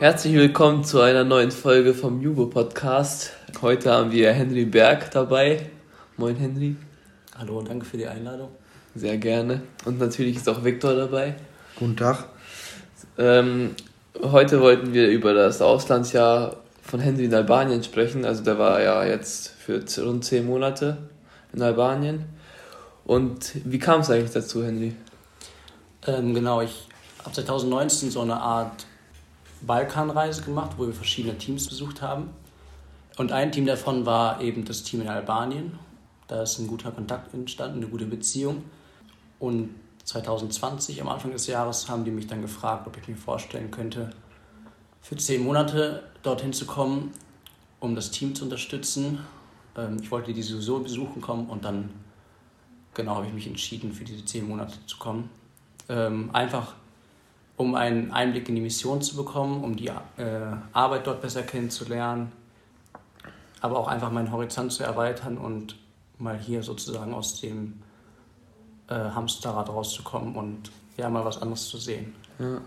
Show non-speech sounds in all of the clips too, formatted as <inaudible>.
Herzlich willkommen zu einer neuen Folge vom Jubo Podcast. Heute haben wir Henry Berg dabei. Moin Henry. Hallo und danke für die Einladung. Sehr gerne. Und natürlich ist auch Viktor dabei. Guten Tag. Ähm, heute wollten wir über das Auslandsjahr von Henry in Albanien sprechen. Also der war ja jetzt für rund zehn Monate in Albanien. Und wie kam es eigentlich dazu, Henry? Ähm, genau, ich habe 2019 so eine Art Balkanreise gemacht, wo wir verschiedene Teams besucht haben. Und ein Team davon war eben das Team in Albanien. Da ist ein guter Kontakt entstanden, eine gute Beziehung. Und 2020, am Anfang des Jahres, haben die mich dann gefragt, ob ich mir vorstellen könnte, für zehn Monate dorthin zu kommen, um das Team zu unterstützen. Ähm, ich wollte die sowieso besuchen kommen und dann genau habe ich mich entschieden, für diese zehn Monate zu kommen. Ähm, einfach um einen Einblick in die Mission zu bekommen, um die äh, Arbeit dort besser kennenzulernen, aber auch einfach meinen Horizont zu erweitern und mal hier sozusagen aus dem äh, Hamsterrad rauszukommen und ja, mal was anderes zu sehen. Ja.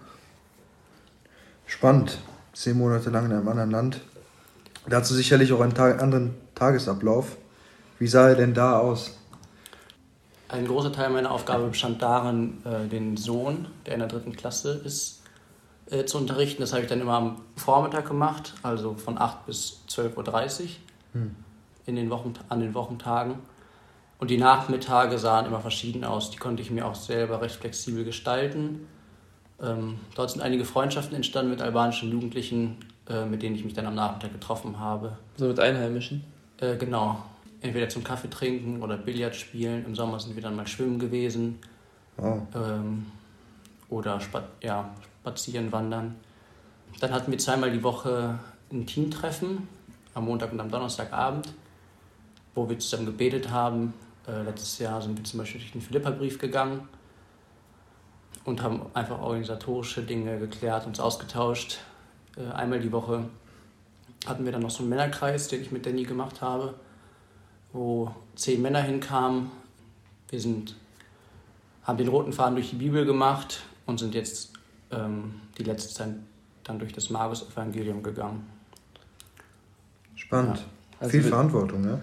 Spannend. Zehn Monate lang in einem anderen Land. Dazu sicherlich auch einen Tag, anderen Tagesablauf. Wie sah er denn da aus? Ein großer Teil meiner Aufgabe bestand darin, äh, den Sohn, der in der dritten Klasse ist, äh, zu unterrichten. Das habe ich dann immer am Vormittag gemacht, also von 8 bis 12.30 Uhr hm. in den Wochen, an den Wochentagen. Und die Nachmittage sahen immer verschieden aus. Die konnte ich mir auch selber recht flexibel gestalten. Ähm, dort sind einige Freundschaften entstanden mit albanischen Jugendlichen, äh, mit denen ich mich dann am Nachmittag getroffen habe. So mit Einheimischen? Äh, genau entweder zum Kaffee trinken oder Billard spielen. Im Sommer sind wir dann mal schwimmen gewesen. Oh. Ähm, oder spa ja, spazieren, wandern. Dann hatten wir zweimal die Woche ein Teamtreffen, am Montag und am Donnerstagabend, wo wir zusammen gebetet haben. Äh, letztes Jahr sind wir zum Beispiel durch den Philippa-Brief gegangen und haben einfach organisatorische Dinge geklärt, uns ausgetauscht. Äh, einmal die Woche hatten wir dann noch so einen Männerkreis, den ich mit Danny gemacht habe wo zehn Männer hinkamen. Wir sind, haben den roten Faden durch die Bibel gemacht und sind jetzt ähm, die letzte Zeit dann durch das Markus-Evangelium gegangen. Spannend. Ja. Also Viel Verantwortung, ja?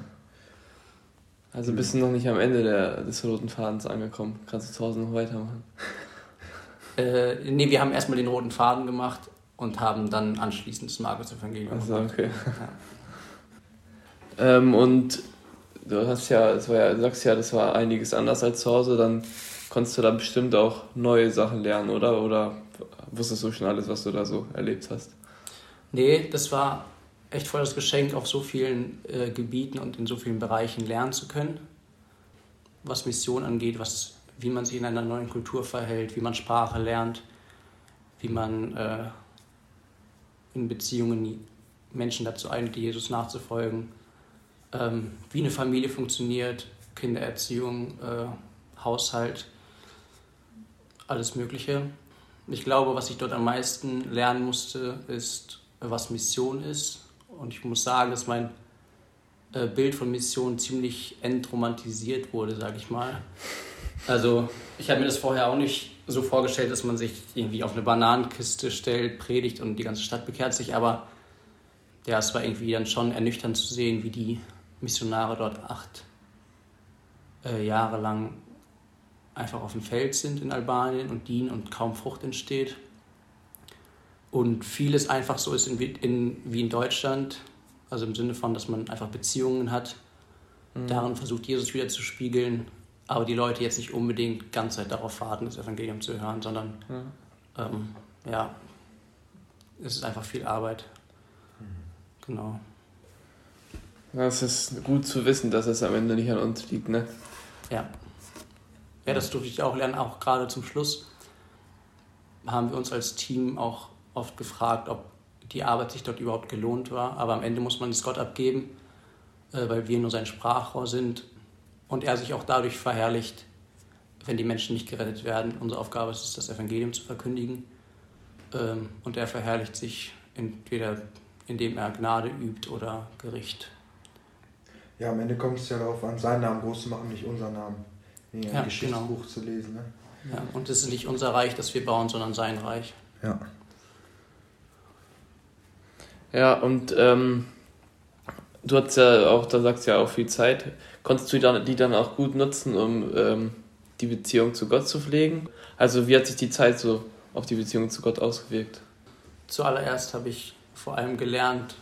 Also bist du noch nicht am Ende der, des roten Fadens angekommen. Kannst du zu Hause noch weitermachen? <laughs> Äh, nee, wir haben erstmal den roten Faden gemacht und haben dann anschließend das Markus-Evangelium also, gemacht. okay. Ja. ähm, und du hast ja, das war ja, du sagst ja, das war einiges anders als zu Hause, dann konntest du da bestimmt auch neue Sachen lernen, oder? Oder wusstest du schon alles, was du da so erlebt hast? Nee, das war echt voll das Geschenk, auf so vielen äh, Gebieten und in so vielen Bereichen lernen zu können. Was Mission angeht, was, wie man sich in einer neuen Kultur verhält, wie man Sprache lernt, wie man äh, in Beziehungen Menschen dazu einlädt, Jesus nachzufolgen ähm, wie eine Familie funktioniert, Kindererziehung, äh, Haushalt, alles Mögliche. Ich glaube, was ich dort am meisten lernen musste, ist, was Mission ist. Und ich muss sagen, dass mein äh, Bild von Mission ziemlich entromantisiert wurde, sage ich mal. Also ich habe mir das vorher auch nicht so vorgestellt, dass man sich irgendwie auf eine Bananenkiste stellt, predigt und die ganze Stadt bekehrt sich, aber ja, es war irgendwie dann schon ernüchternd zu sehen, wie die Missionare dort acht äh, Jahre lang einfach auf dem Feld sind in Albanien und dienen und kaum Frucht entsteht. Und vieles einfach so ist in, in, wie in Deutschland, also im Sinne von, dass man einfach Beziehungen hat. Mhm. Darin versucht Jesus wieder zu spiegeln, aber die Leute jetzt nicht unbedingt ganz Zeit darauf warten, das Evangelium zu hören, sondern mhm. ähm, ja, es ist einfach viel Arbeit. Mhm. Genau. Es ist gut zu wissen, dass es am Ende nicht an uns liegt, ne? Ja. Ja, das durfte ich auch lernen, auch gerade zum Schluss haben wir uns als Team auch oft gefragt, ob die Arbeit sich dort überhaupt gelohnt war. Aber am Ende muss man es Gott abgeben, äh, weil wir nur sein Sprachrohr sind und er sich auch dadurch verherrlicht, wenn die Menschen nicht gerettet werden. Unsere Aufgabe ist es, das Evangelium zu verkündigen. Ähm, und er verherrlicht sich entweder indem er Gnade übt oder Gericht. Ja, am Ende kommt es ja darauf an, seinen Namen groß zu machen, nicht unseren Namen. Wie ein ja, Geschichtsbuch genau. zu lesen. Ne? Ja, und es ist nicht unser Reich, das wir bauen, sondern sein Reich. Ja. Ja, und ähm, du hast ja auch, da sagst du ja auch viel Zeit. Konntest du die dann, die dann auch gut nutzen, um ähm, die Beziehung zu Gott zu pflegen? Also wie hat sich die Zeit so auf die Beziehung zu Gott ausgewirkt? Zuallererst habe ich vor allem gelernt,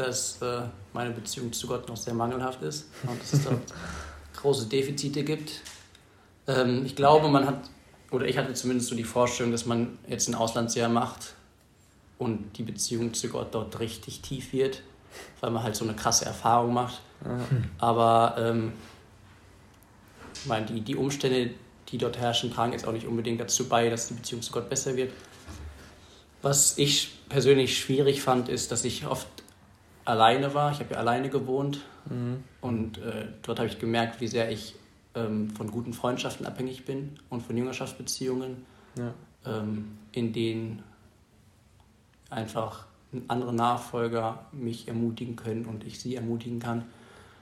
dass äh, meine Beziehung zu Gott noch sehr mangelhaft ist und dass es dort <laughs> große Defizite gibt. Ähm, ich glaube, man hat, oder ich hatte zumindest so die Vorstellung, dass man jetzt ein Auslandsjahr macht und die Beziehung zu Gott dort richtig tief wird, weil man halt so eine krasse Erfahrung macht. Mhm. Aber ähm, meine, die, die Umstände, die dort herrschen, tragen jetzt auch nicht unbedingt dazu bei, dass die Beziehung zu Gott besser wird. Was ich persönlich schwierig fand, ist, dass ich oft alleine war. Ich habe ja alleine gewohnt Mhm. und äh, dort habe ich gemerkt, wie sehr ich ähm, von guten Freundschaften abhängig bin und von Jüngerschaftsbeziehungen, Ja. ähm, in denen einfach andere Nachfolger mich ermutigen können und ich sie ermutigen kann.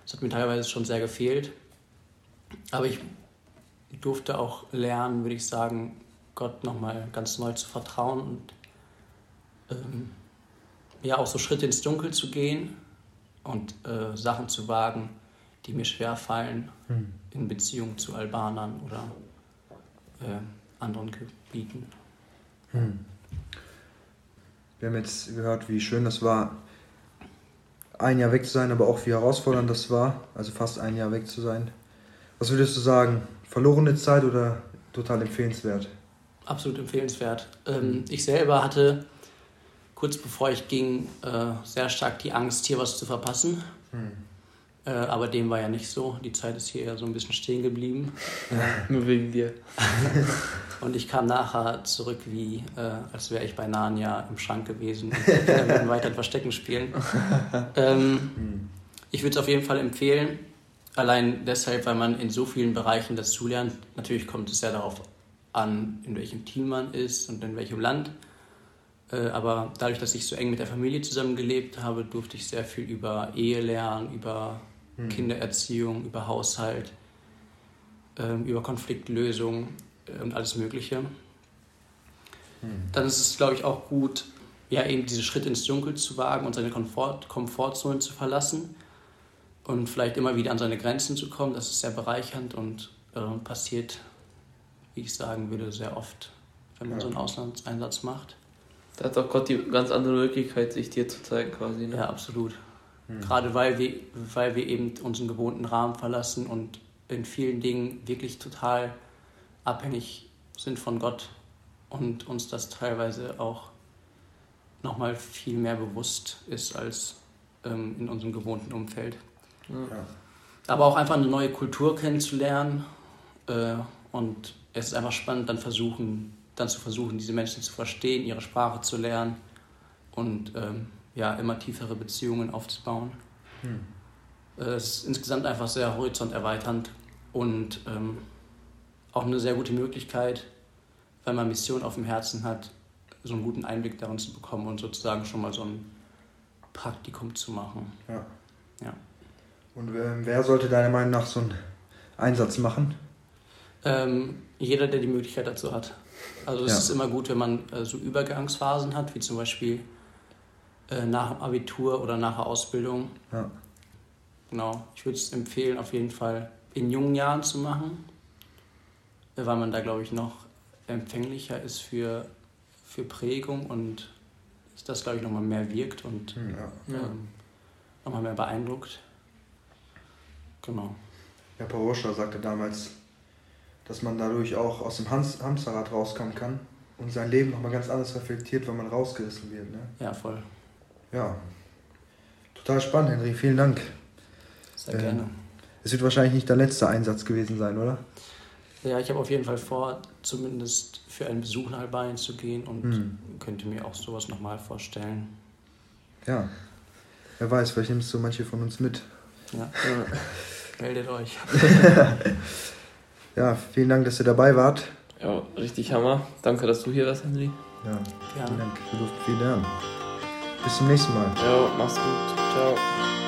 Das hat mir teilweise schon sehr gefehlt. Aber ich durfte auch lernen, würde ich sagen, Gott nochmal ganz neu zu vertrauen und ähm, ja auch so Schritte ins Dunkel zu gehen und äh, Sachen zu wagen, die mir schwer fallen Hm. in Beziehung zu Albanern oder äh, anderen Gebieten. Hm. Wir haben jetzt gehört, wie schön das war, ein Jahr weg zu sein, aber auch wie herausfordernd das war, also fast ein Jahr weg zu sein. Was würdest du sagen? Verlorene Zeit oder total empfehlenswert? Absolut empfehlenswert. Ähm, ich selber hatte kurz bevor ich ging äh, sehr stark die Angst, hier was zu verpassen. Hm. Äh, aber dem war ja nicht so. Die Zeit ist hier eher so ein bisschen stehen geblieben. <laughs> Nur wegen dir. <laughs> Und ich kam nachher zurück, wie äh, als wäre ich bei Narnia im Schrank gewesen und <laughs> würden weiter Verstecken spielen. Ähm, Hm. ich würde es auf jeden Fall empfehlen. Allein deshalb, weil man in so vielen Bereichen dazulernt. Natürlich kommt es ja darauf an, in welchem Team man ist und in welchem Land. Äh, aber dadurch, dass ich so eng mit der Familie zusammengelebt habe, durfte ich sehr viel über Ehe lernen, über Hm. Kindererziehung, über Haushalt, ähm, über Konfliktlösung äh, und alles Mögliche. Hm. Dann ist es, glaube ich, auch gut, ja, eben diese Schritte ins Dunkel zu wagen und seine Komfort Komfortzone zu verlassen und vielleicht immer wieder an seine Grenzen zu kommen. Das ist sehr bereichernd und äh, passiert, wie ich sagen würde, sehr oft, wenn man Ja. so einen Auslandseinsatz macht. Da hat auch Gott die ganz andere Möglichkeit, sich dir zu zeigen quasi. Ne? Ja, absolut. Hm. Gerade weil wir, weil wir eben unseren gewohnten Rahmen verlassen und in vielen Dingen wirklich total abhängig sind von Gott und uns das teilweise auch nochmal viel mehr bewusst ist als ähm, in unserem gewohnten Umfeld. Ja. Aber auch einfach eine neue Kultur kennenzulernen äh, und es ist einfach spannend, dann versuchen, dann zu versuchen, diese Menschen zu verstehen, ihre Sprache zu lernen und ähm, ja, immer tiefere Beziehungen aufzubauen. Hm. Äh, Es ist insgesamt einfach sehr horizonterweiternd und ähm, auch eine sehr gute Möglichkeit, wenn man Mission auf dem Herzen hat, so einen guten Einblick darin zu bekommen und sozusagen schon mal so ein Praktikum zu machen. Ja. Ja. Und ähm, wer sollte deiner Meinung nach so einen Einsatz machen? Ähm, jeder, der die Möglichkeit dazu hat. Also es Ja. ist immer gut, wenn man äh, so Übergangsphasen hat, wie zum Beispiel äh, nach dem Abitur oder nach der Ausbildung. Ja. Genau. Ich würde es empfehlen, auf jeden Fall in jungen Jahren zu machen, äh, weil man da, glaube ich, noch empfänglicher ist für, für Prägung und das, glaube ich, nochmal mehr wirkt und Hm, ja. Ja. ähm, nochmal mehr beeindruckt. Genau. Herr Paroscha sagte damals, dass man dadurch auch aus dem Hans Hamsterrad rauskommen kann und sein Leben nochmal ganz anders reflektiert, wenn man rausgerissen wird. Ne? Ja, voll. Ja. Total spannend, Henry. Vielen Dank. Sehr Ähm, gerne. Es wird wahrscheinlich nicht der letzte Einsatz gewesen sein, oder? Ja, ich habe auf jeden Fall vor, zumindest für einen Besuch nach Albanien zu gehen und Hm. könnte mir auch sowas nochmal vorstellen. Ja. Wer weiß, vielleicht nimmst du manche von uns mit. Ja, Ja. meldet euch. <laughs> <laughs> Ja, vielen Dank, dass ihr dabei wart. ja, richtig Hammer. Danke, dass du hier warst, Henry. Ja, vielen Gerne. Dank. Wir durften viel lernen. Bis zum nächsten Mal. Ja, mach's gut. Ciao.